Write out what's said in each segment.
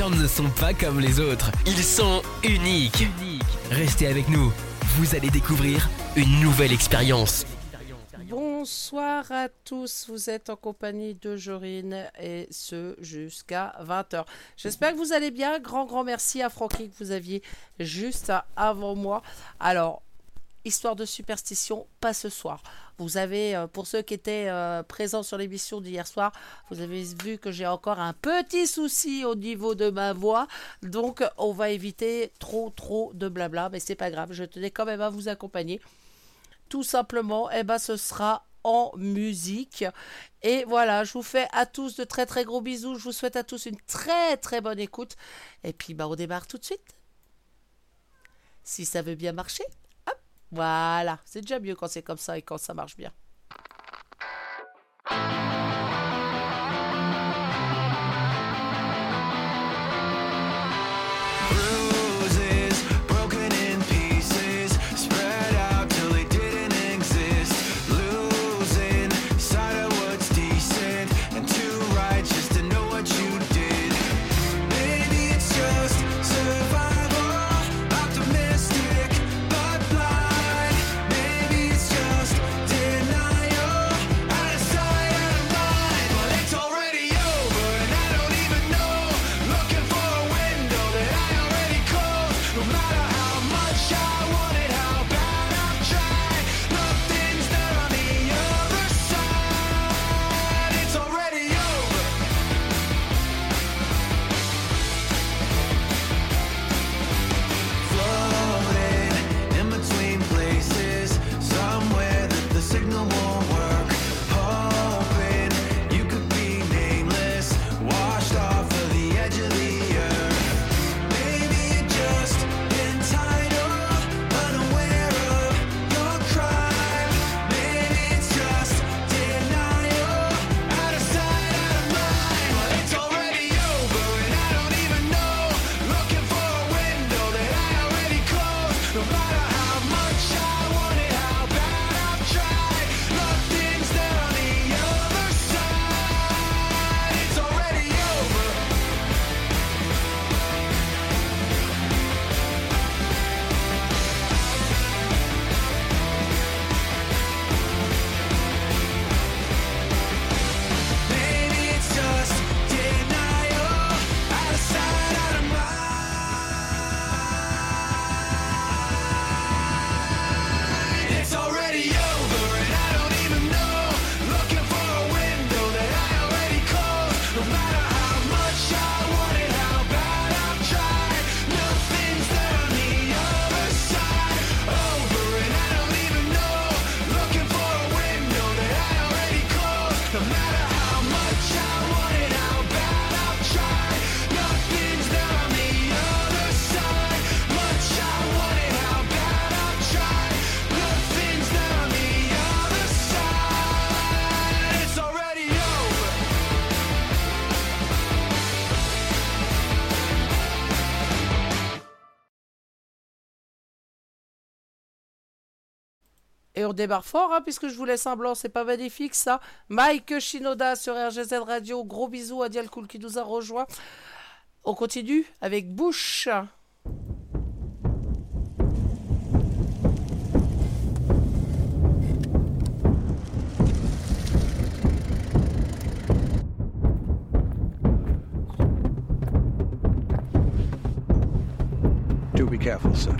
Ne sont pas comme les autres. Ils sont uniques. Restez avec nous. Vous allez découvrir une nouvelle expérience. Bonsoir à tous, vous êtes en compagnie de Jorine et ce jusqu'à 20h. J'espère que vous allez bien. Grand, grand merci à Francky que vous aviez juste avant moi. Alors, histoire de superstition, pas ce soir. Vous avez, euh, pour ceux qui étaient euh, présents sur l'émission d'hier soir, vous avez vu que j'ai encore un petit souci au niveau de ma voix. Donc, on va éviter trop, trop de blabla. Mais c'est pas grave, je tenais quand même à vous accompagner. Tout simplement, eh ben, ce sera en musique. Et voilà, je vous fais à tous de très très gros bisous. Je vous souhaite à tous une très très bonne écoute. Et puis, bah, on démarre tout de suite. Si ça veut bien marcher. Voilà, c'est déjà mieux quand c'est comme ça et quand ça marche bien. Et fort, hein, puisque je vous laisse un blanc, c'est pas magnifique ça. Mike Shinoda sur RGZ Radio, gros bisous à Dial Cool qui nous a rejoint. On continue avec Bush. Do be careful, sir.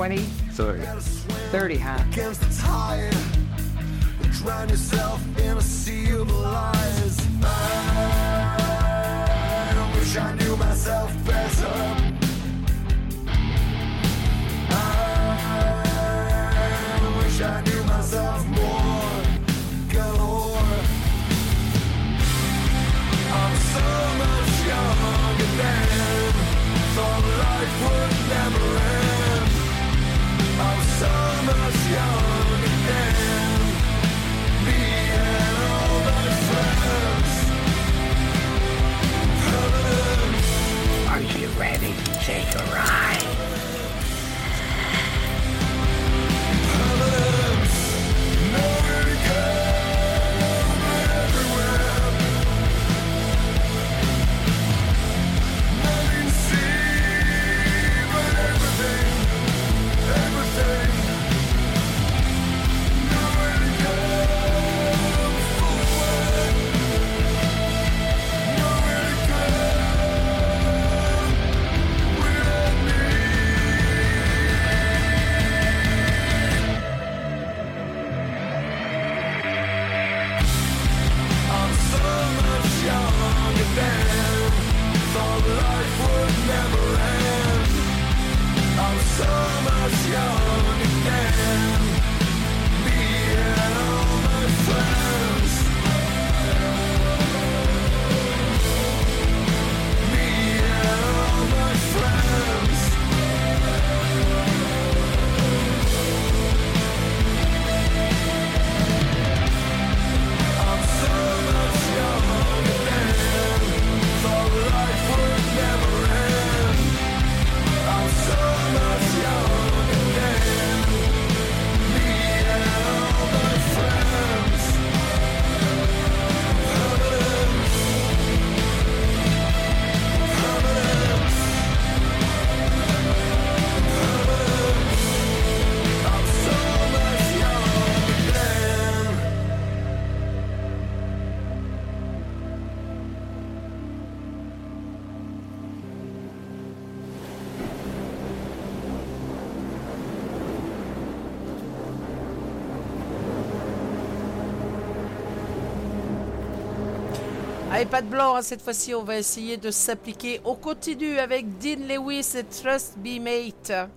2020 Pas de blanc, hein, cette fois-ci, on va essayer de s'appliquer. On continue avec Dean Lewis et Trust Be Mate.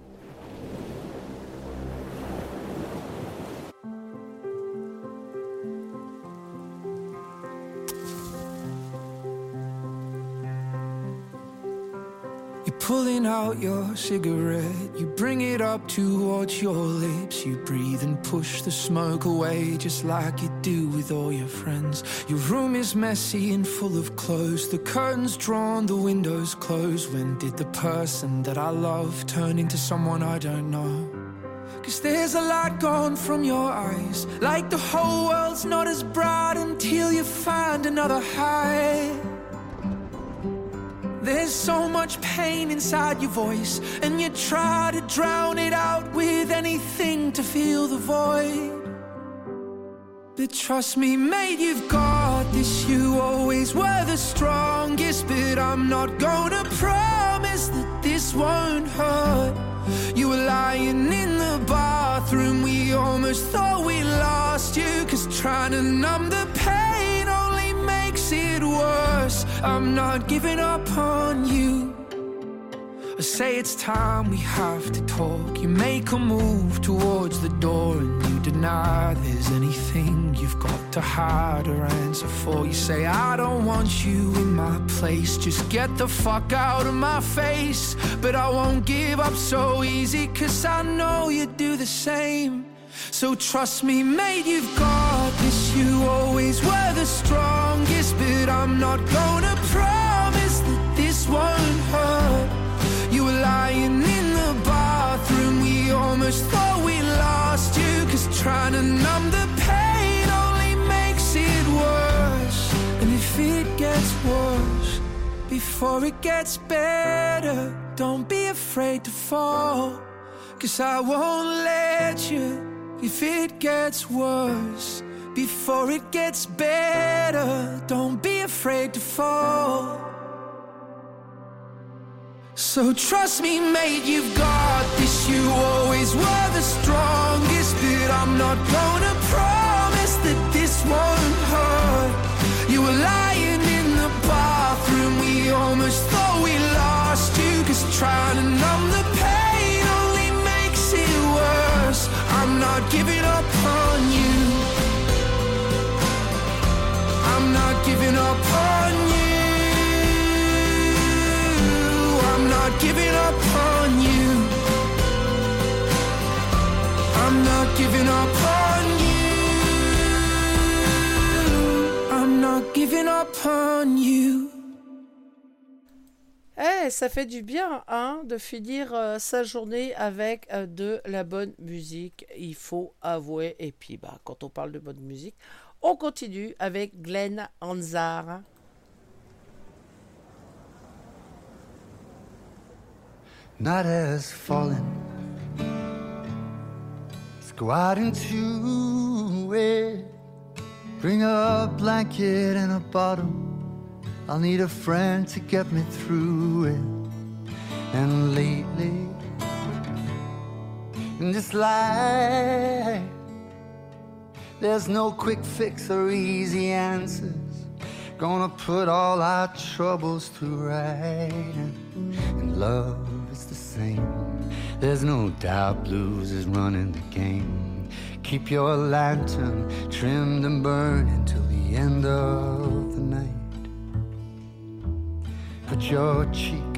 You're out your cigarette, you bring it up towards your lips. You breathe and push the smoke away, just like you do with all your friends. Your room is messy and full of clothes, the curtains drawn, the windows closed. When did the person that I love turn into someone I don't know? Cause there's a light gone from your eyes, like the whole world's not as bright until you find another high. There's so much pain inside your voice, and you try to drown it out with anything to fill the void. But trust me, mate, you've got this. You always were the strongest, but I'm not gonna promise that this won't hurt. You were lying in the bathroom, we almost thought we lost you. Cause trying to numb the pain it worse. I'm not giving up on you. I say it's time we have to talk. You make a move towards the door and you deny there's anything you've got to hide or answer for. You say, I don't want you in my place. Just get the fuck out of my face. But I won't give up so easy, cause I know you do the same. So trust me, mate, you've got this. You always were the strongest, but I'm not gonna promise that this won't hurt. You were lying in the bathroom, we almost thought we lost you. Cause trying to numb the pain only makes it worse. And if it gets worse, before it gets better, don't be afraid to fall. Cause I won't let you if it gets worse. Before it gets better, don't be afraid to fall. So trust me, mate, you've got this. You always were the strongest, but I'm not gonna promise that this won't hurt. You were lying in the bathroom, we almost thought we lost you. Cause trying to numb the pain only makes it worse. I'm not giving up not giving up on you. I'm not giving up on you. I'm not giving up on you. I'm not giving up on you. Eh, ça fait du bien, hein, de finir euh, sa journée avec euh, de la bonne musique, il faut avouer. Et puis, bah, quand on parle de bonne musique, on continue avec Glenn Hansard. Night has fallen. Out into it. Bring a blanket and a bottle. I'll need a friend to get me through it. And lately, in this life, there's no quick fix or easy answers. Gonna put all our troubles to right. And love is the same. There's no doubt blues is running the game. Keep your lantern trimmed and burning till the end of the night. Put your cheek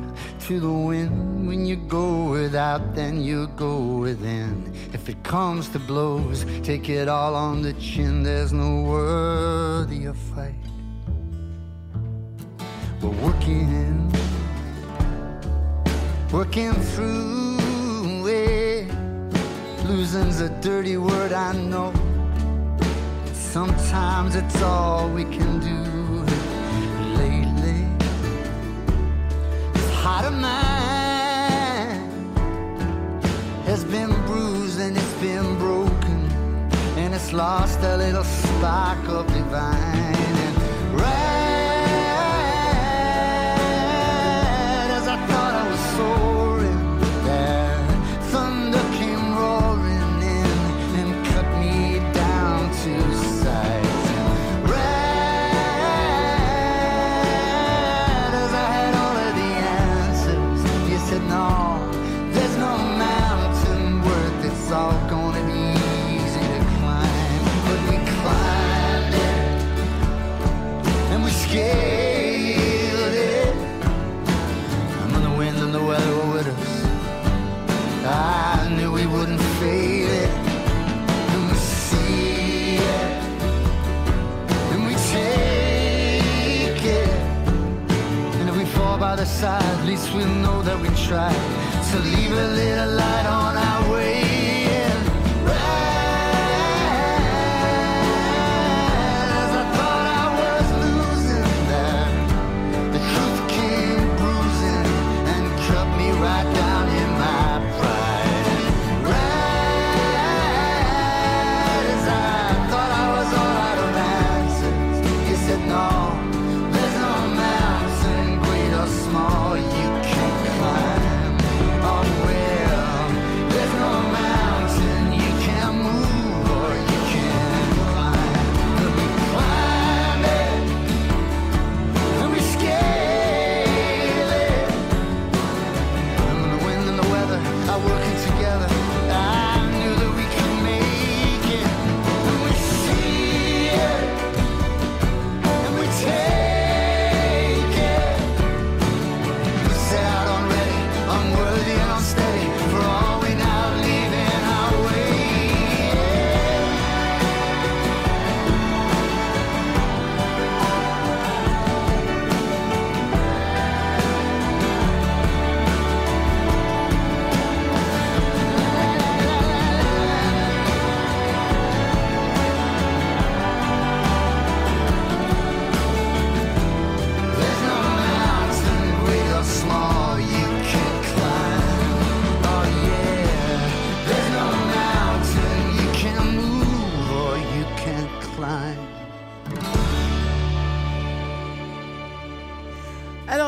to the wind when you go without, then you go within. If it comes to blows, take it all on the chin. There's no worthy of fight. We're working, working through it. Losing's a dirty word, I know. Sometimes it's all we can do. Heart of mine has been bruised and it's been broken, and it's lost a little spark of divine.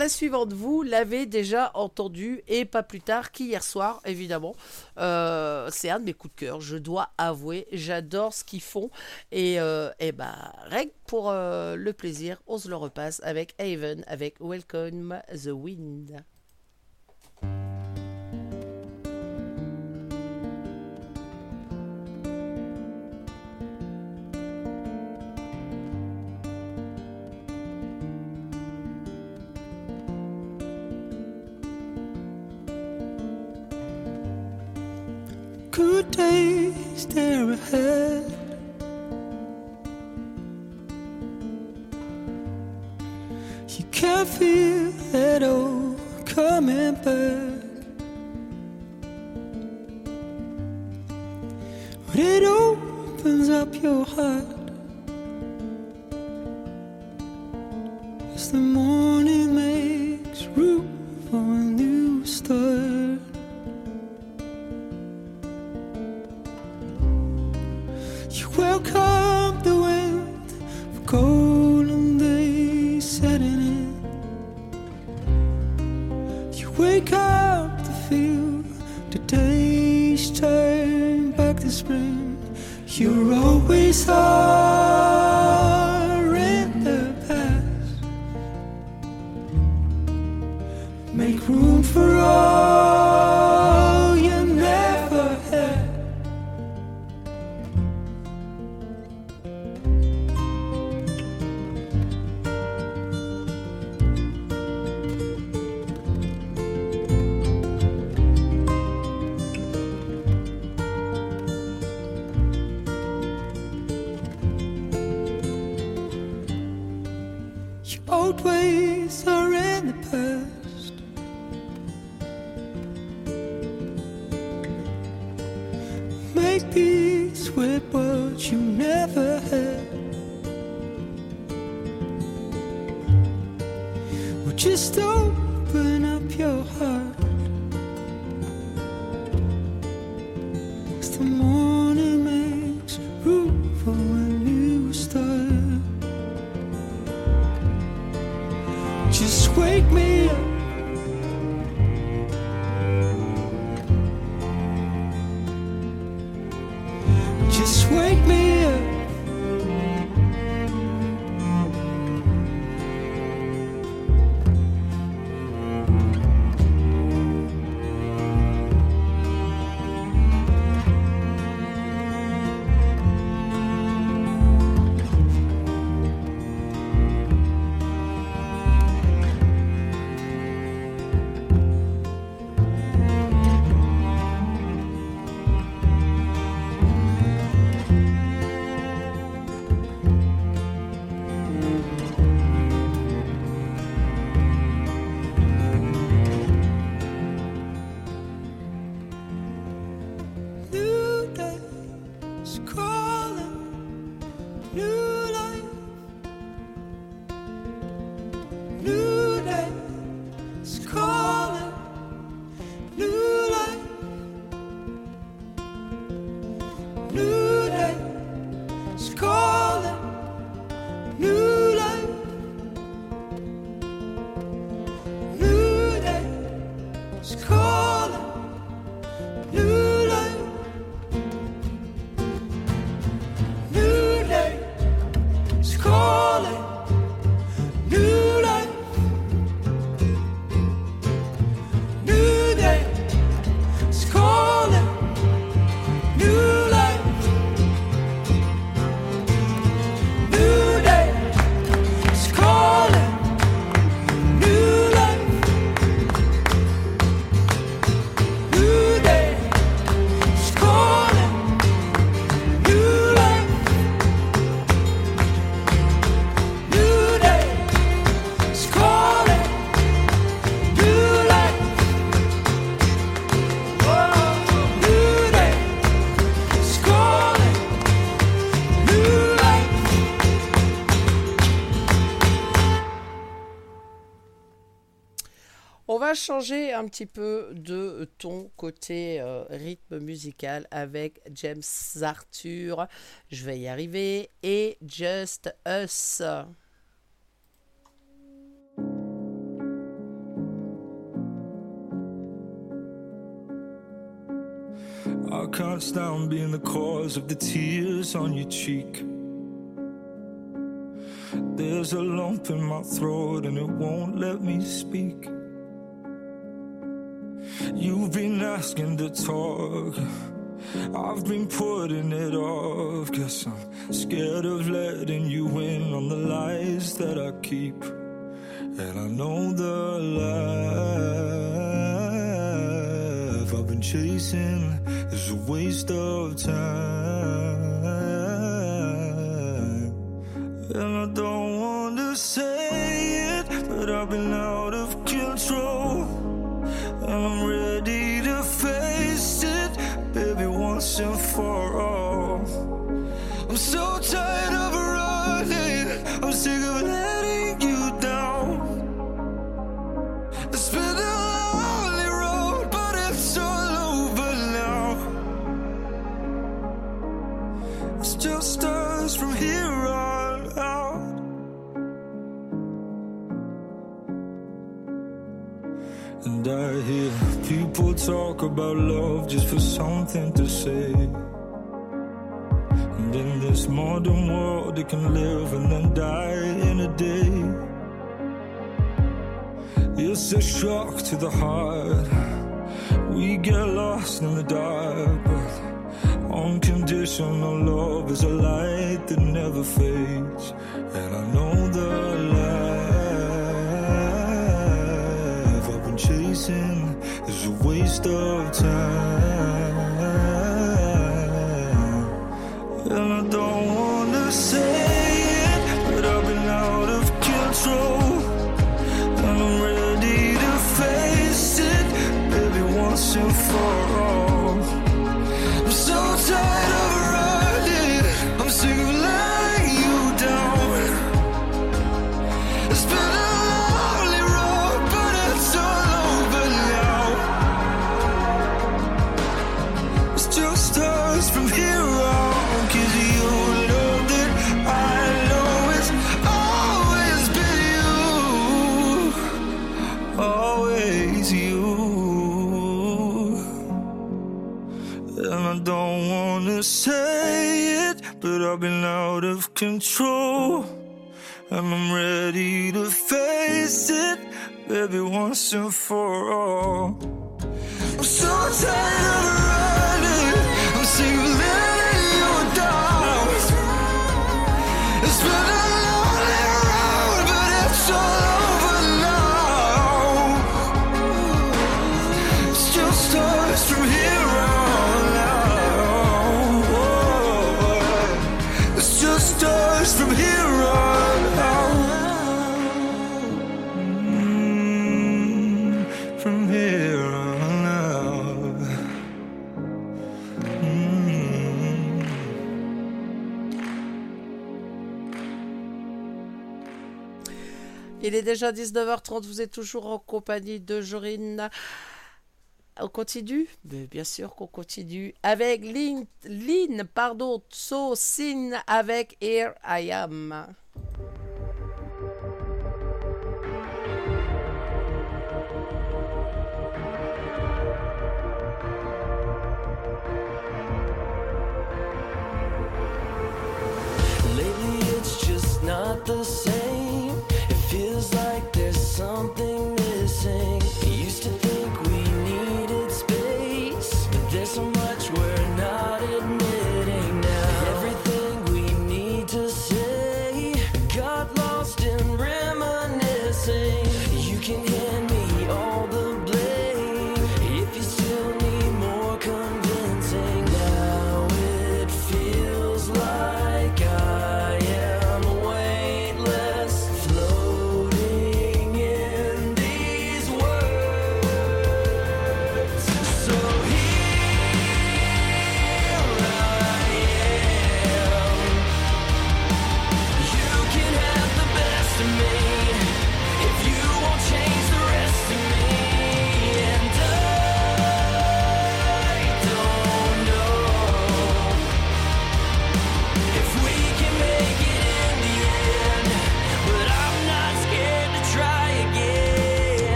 La suivante, vous l'avez déjà entendue et pas plus tard qu'hier soir, évidemment. Euh, c'est un de mes coups de cœur, je dois avouer. J'adore ce qu'ils font et, euh, et bah règle pour euh, le plaisir, on se le repasse avec Haven, avec Welcome the Wind. Good days there ahead. You can't feel it all coming back. When it opens up your heart as the morning makes room for a new start. Welcome the wind of golden days setting in. You wake up to feel the days turn back to spring. You're always are in the past. Make room for all New changer un petit peu de ton côté euh, rythme musical avec James Arthur. Je vais y arriver. Et Just Us. I can't stand being the cause of the tears on your cheek. There's a lump in my throat and it won't let me speak. You've been asking to talk. I've been putting it off. Guess I'm scared of letting you in on the lies that I keep. And I know the life I've been chasing is a waste of time. searching for talk about love just for something to say. And in this modern world, they can live and then die in a day. It's a shock to the heart. We get lost in the dark, but unconditional love is a light that never fades. And I know the life I've been chasing waste of time. Out of control. And I'm ready to face it, baby, once and for all. I'm so tired of running, Il est déjà 19h30, vous êtes toujours en compagnie de Jorine. On continue? Mais Bien sûr qu'on continue avec Lynn, Lynn pardon, So Sin avec Here I Am. Lately it's just not the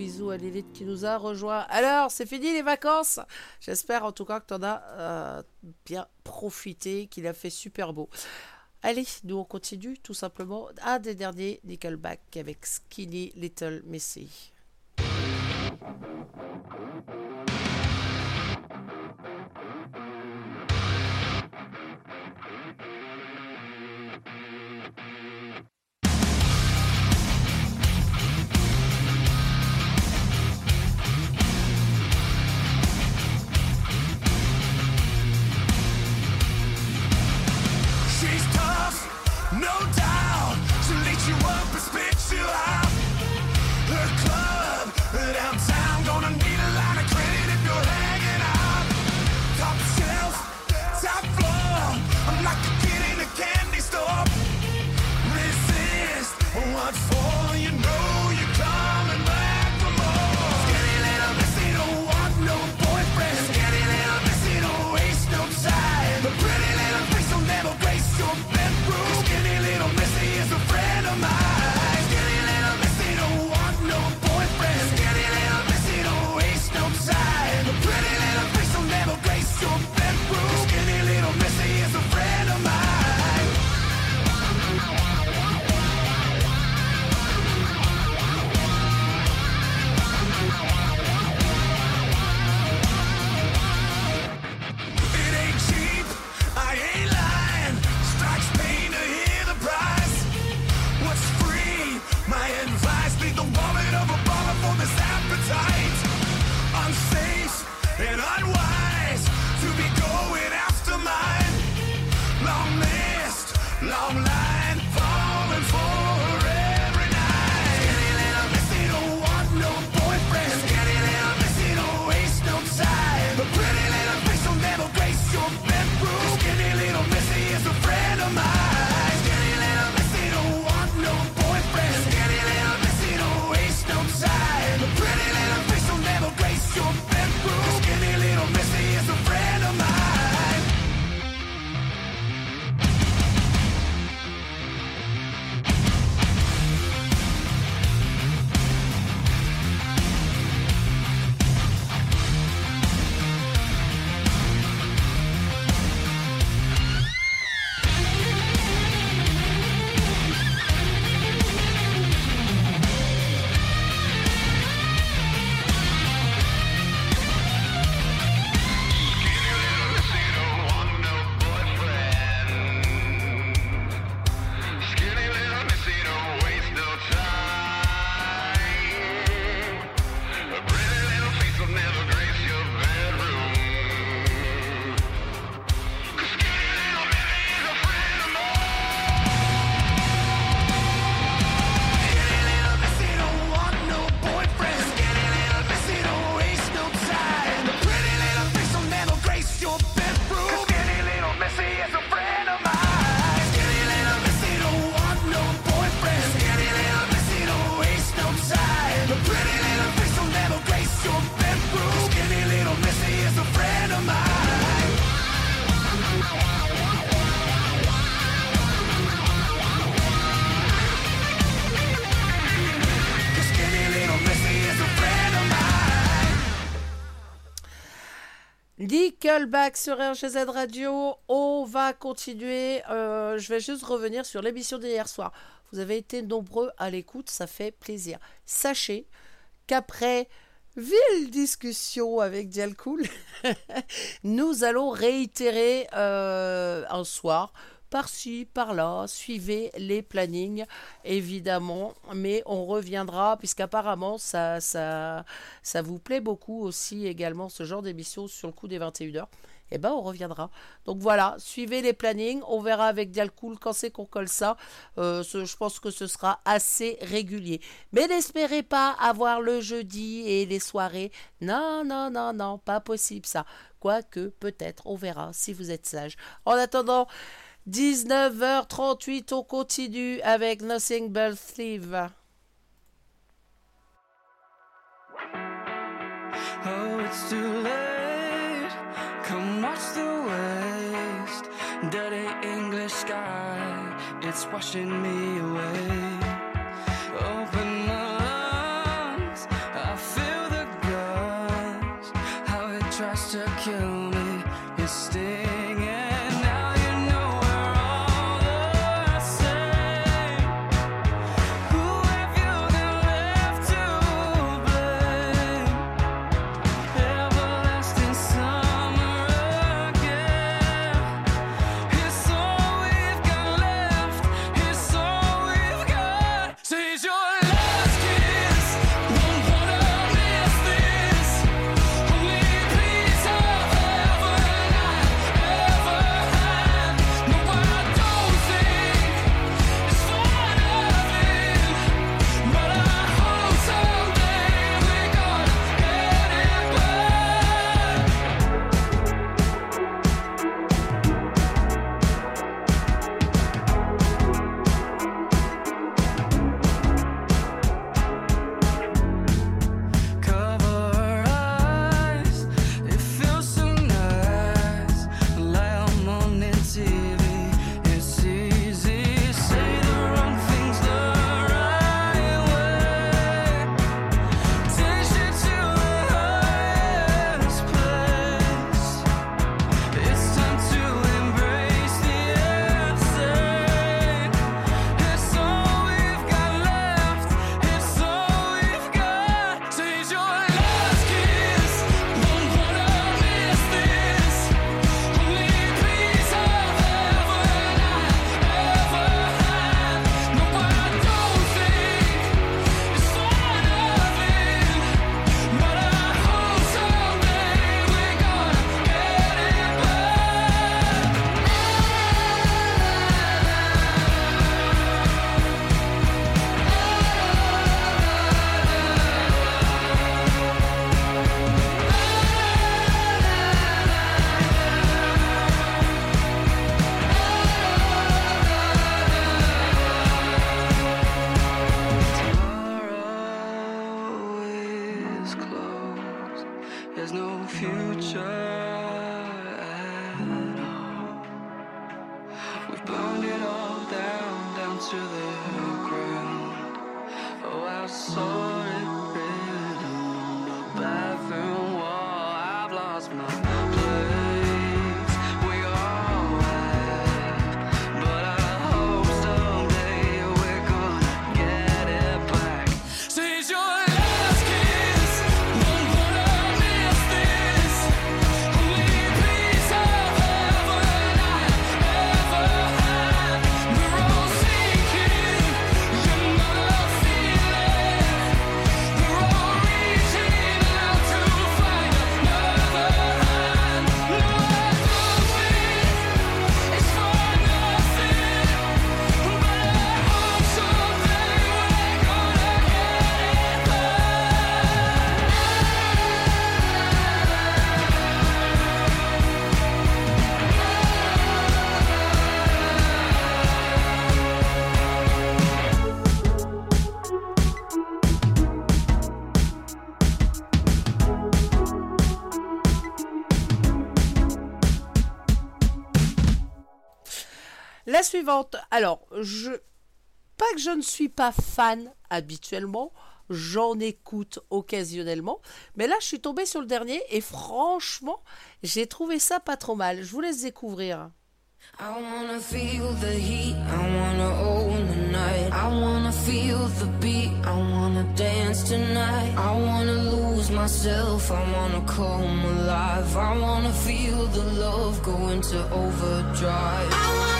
bisous à Lilith qui nous a rejoint. Alors, c'est fini les vacances J'espère en tout cas que tu en as euh, bien profité, qu'il a fait super beau. Allez, nous on continue tout simplement à des derniers Nickelback avec Skinny Little Missy. No time. Nickelback sur RGZ Radio. On va continuer. Euh, je vais juste revenir sur l'émission d'hier soir. Vous avez été nombreux à l'écoute, ça fait plaisir. Sachez qu'après vive discussion avec Dialcool, nous allons réitérer euh, un soir par-ci, par-là, suivez les plannings, évidemment, mais on reviendra, puisqu'apparemment, ça, ça, ça vous plaît beaucoup aussi également, ce genre d'émission sur le coup des 21h. Eh ben, on reviendra. Donc voilà, suivez les plannings. On verra avec Dialcool quand c'est qu'on colle ça. Euh, je pense que ce sera assez régulier. Mais n'espérez pas avoir le jeudi et les soirées. Non, non, non, non, pas possible ça. Quoique, peut-être, on verra si vous êtes sage. En attendant, 19h38, on continue avec Nothing But Thieves. Oh, it's too late. Come watch the waste. Dirty English sky. It's washing me away. Suivante. Alors, je. Pas que je ne suis pas fan habituellement, j'en écoute occasionnellement. Mais là, je suis tombée sur le dernier et franchement, j'ai trouvé ça pas trop mal. Je vous laisse découvrir. I wanna feel the heat, I wanna own the night. I wanna feel the beat, I wanna dance tonight. I wanna lose myself, I wanna come alive. I wanna feel the love go into overdrive.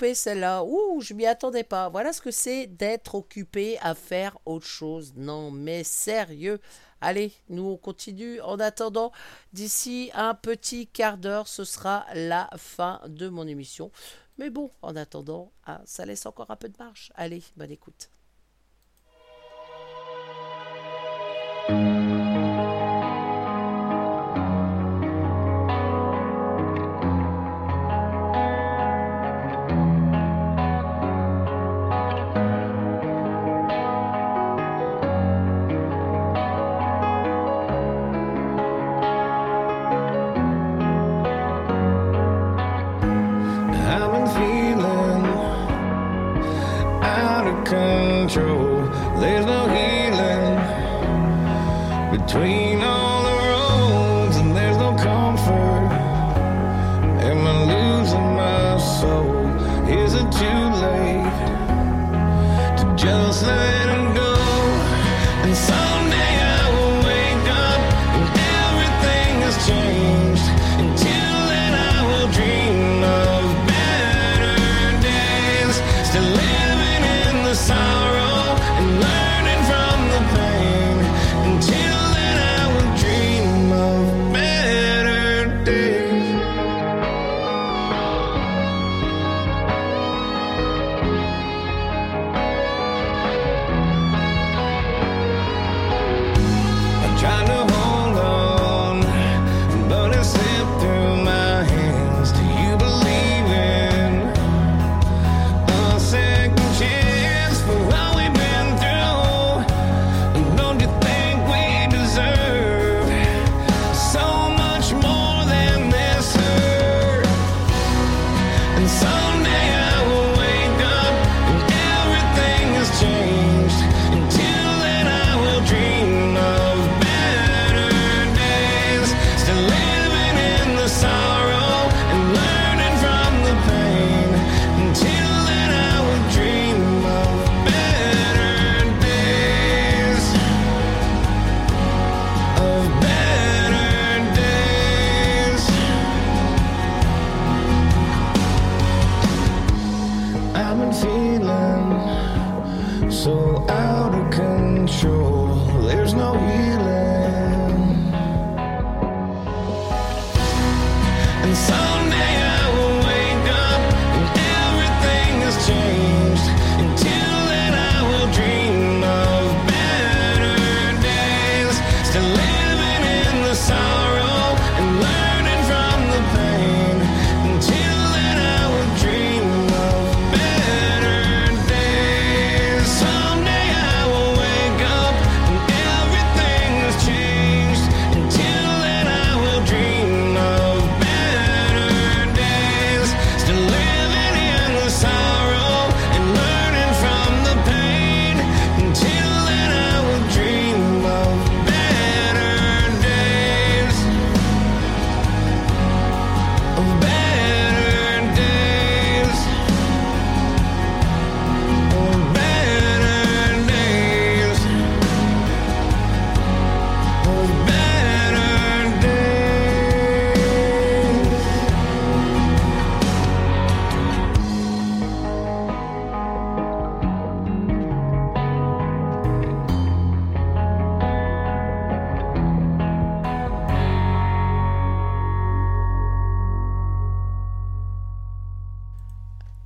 Celle-là. Ouh, je m'y attendais pas. Voilà ce que c'est d'être occupé à faire autre chose. Non, mais sérieux. Allez, nous on continue. En attendant, d'ici un petit quart d'heure, ce sera la fin de mon émission. Mais bon, en attendant, ah, ça laisse encore un peu de marge. Allez, bonne écoute.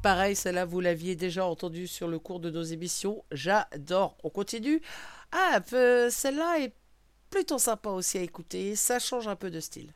Pareil, celle-là, vous l'aviez déjà entendue sur le cours de nos émissions. J'adore. On continue. Ah, peu- celle-là est plutôt sympa aussi à écouter. Ça change un peu de style.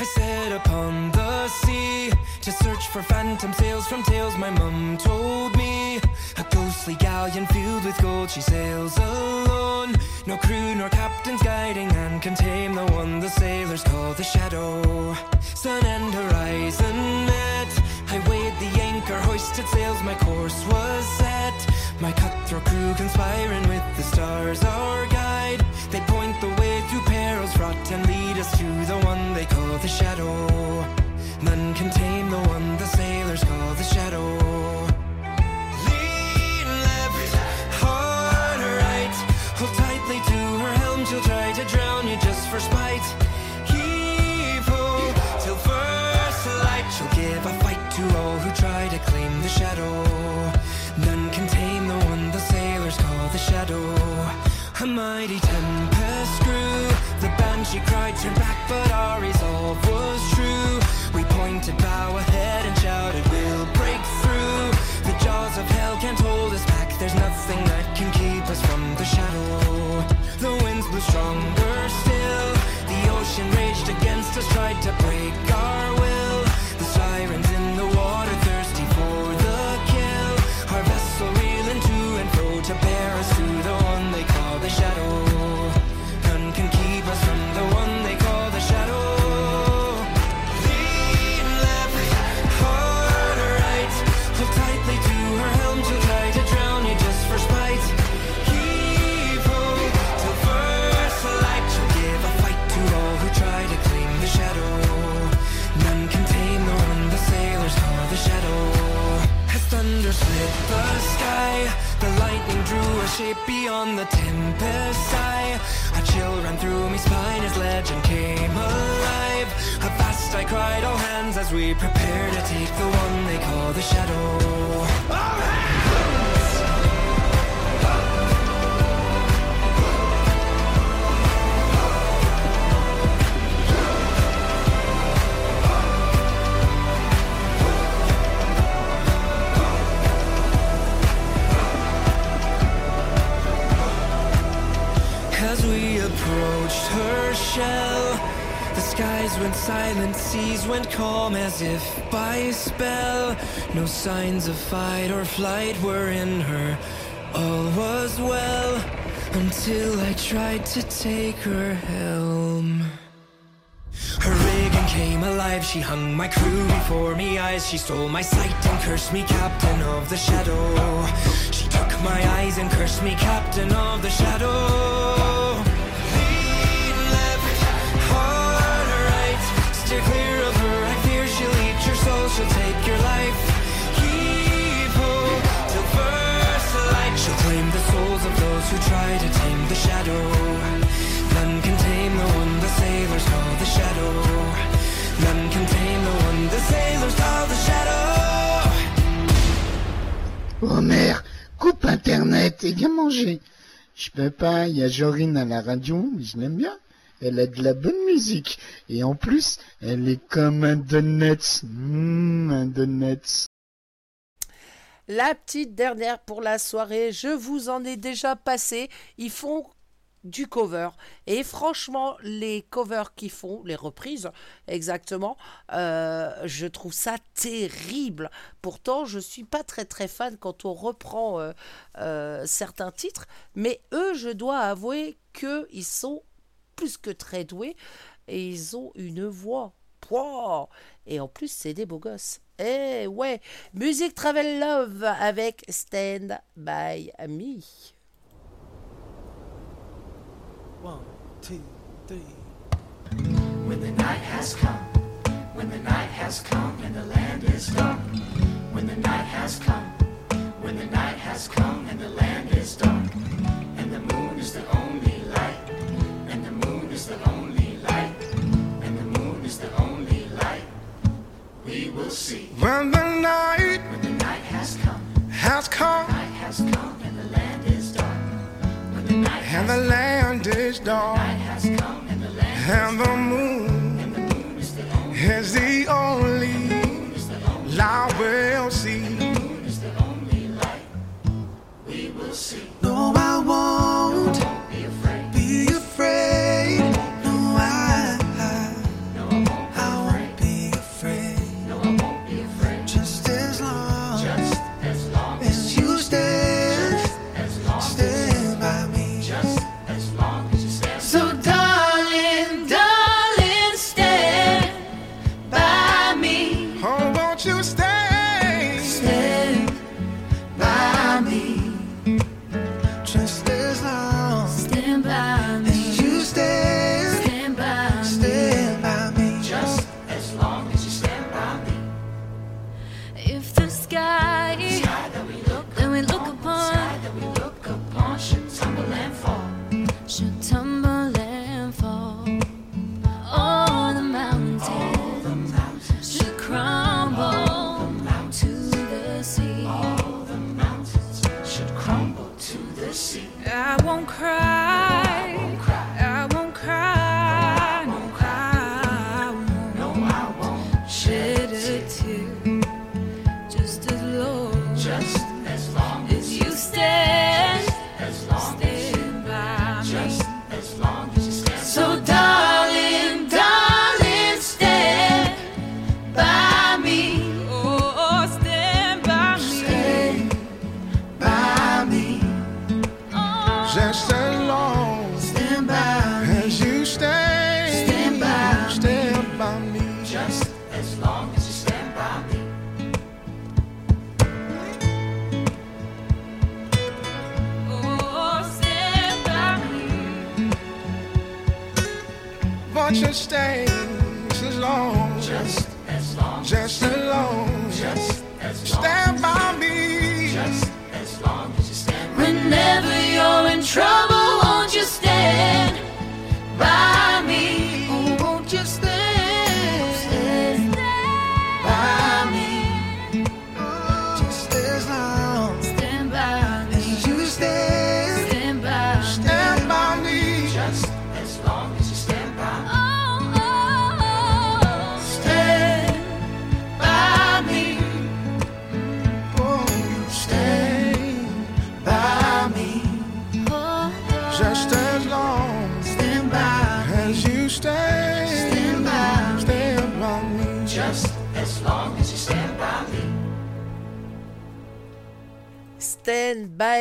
I set upon the sea to search for phantom sails from tales my mum told me. A ghostly galleon filled with gold, she sails alone. No crew nor captains guiding and can tame the one the sailors call the shadow. Sun and horizon met. I weighed the anchor, hoisted sails, my course was set. My cutthroat crew conspiring with the stars, our guide. They point the way through perils fraught and lead us to the one they call the shadow. None can tame the one the sailors call the shadow. Lean left, hard right. Hold tightly to her helm, she'll try to drown you just for spite. mighty time. No signs of fight or flight were in her. All was well until I tried to take her helm. Her rigging came alive, she hung my crew before me eyes. She stole my sight and cursed me captain of the shadow. She took my eyes and cursed me captain of the shadow. Who try to tame the shadow. None can tame the one the sailors call the shadow. None can tame the one the sailors call the shadow. Homer, coupe Internet et viens manger. Je peux pas, il y a Jorine à la radio, mais je l'aime bien. Elle a de la bonne musique. Et en plus, elle est comme un donut. Mmh, un donut. La petite dernière pour la soirée, je vous en ai déjà passé. Ils font du cover. Et franchement, les covers qu'ils font, les reprises exactement, euh, je trouve ça terrible. Pourtant, je suis pas très très fan quand on reprend euh, euh, certains titres, mais eux, je dois avouer qu'ils sont plus que très doués et ils ont une voix. Pouah et en plus, c'est des beaux gosses. Eh ouais, Music Travel Love avec Stand By Me. One, two, three. When the night has come, when the night has come and the land is dark. When the night has come, when the night has come and the land is dark. And the moon is the only light, and the moon is the only We will see. When the night When the night has come, has come night has come and the land is dark. When the night and the land is dark has come and the land and the moon and the moon is the only is the only light we'll see. moon is the only light. We will see. No, I won't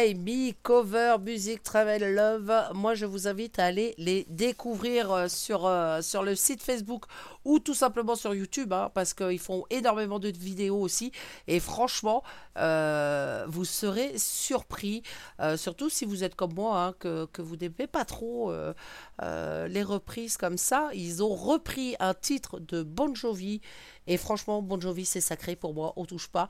By me, cover, music, travel, love. Moi, je vous invite à aller les découvrir euh, sur, euh, sur le site Facebook ou tout simplement sur YouTube, hein, parce qu'ils font énormément de vidéos aussi. Et franchement, euh, vous serez surpris, surtout si vous êtes comme moi, hein, que, que vous n'aimez pas trop les reprises comme ça. Ils ont repris un titre de Bon Jovi. Et franchement, Bon Jovi, c'est sacré pour moi, on touche pas.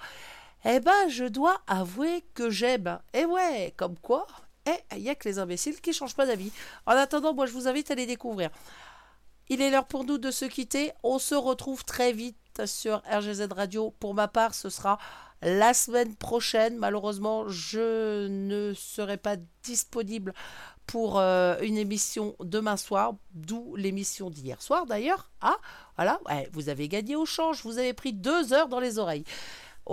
Eh ben, je dois avouer que j'aime. Et ouais, comme quoi, eh, il n'y a que les imbéciles qui changent pas d'avis. En attendant, moi, je vous invite à les découvrir. Il est l'heure pour nous de se quitter. On se retrouve très vite sur RGZ Radio. Pour ma part, ce sera la semaine prochaine. Malheureusement, je ne serai pas disponible pour euh, une émission demain soir, d'où l'émission d'hier soir d'ailleurs. Ah, voilà, ouais, vous avez gagné au change, vous avez pris deux heures dans les oreilles.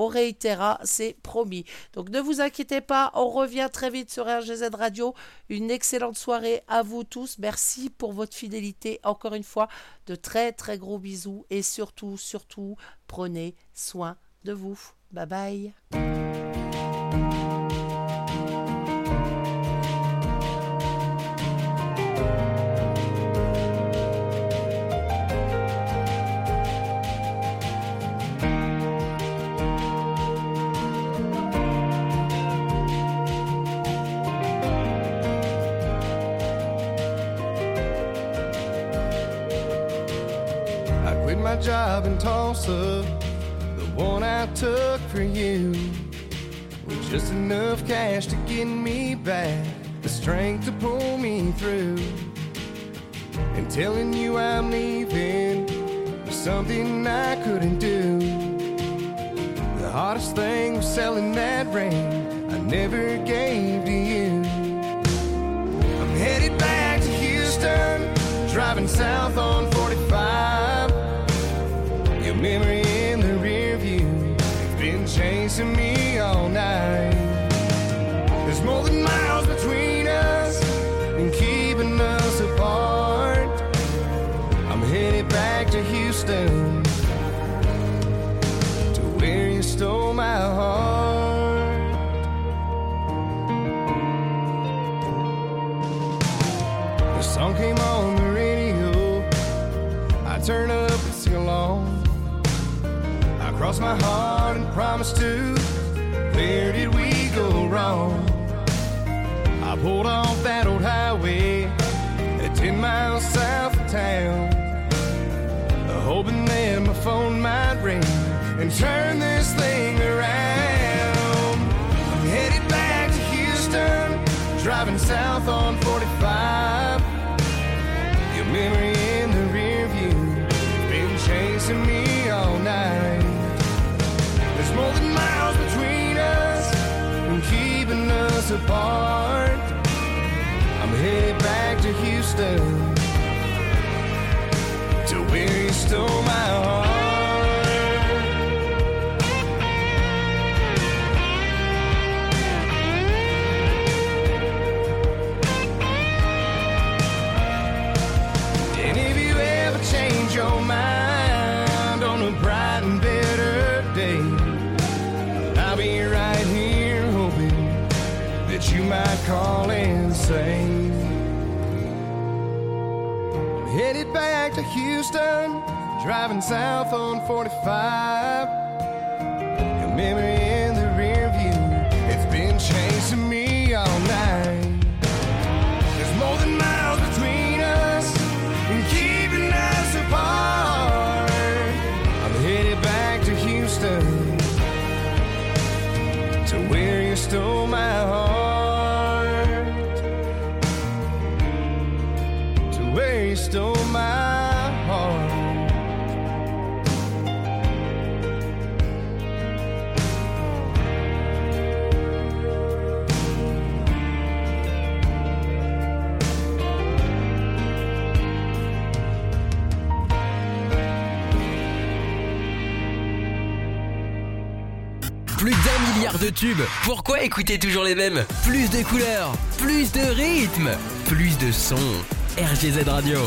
On réitérera, c'est promis. Donc ne vous inquiétez pas, on revient très vite sur RGZ Radio. Une excellente soirée à vous tous. Merci pour votre fidélité. Encore une fois, de très très gros bisous et surtout, surtout, prenez soin de vous. Bye bye. The one I took for you, with just enough cash to get me back, the strength to pull me through. And telling you I'm leaving was something I couldn't do. The hardest thing was selling that ring I never gave to you. I'm headed back to Houston, driving south on 45. Your memory promised to. Where did we go wrong? I pulled off that old highway at 10 miles south of town. Hoping that my phone might ring and turn this thing around. I'm headed back to Houston, driving south on 45. Your memory apart. I'm headed back to Houston, to where you stole my heart. Houston, driving south on 45. Your de tubes. Pourquoi écouter toujours les mêmes? Plus de couleurs, plus de rythme, plus de sons. RGZ Radio.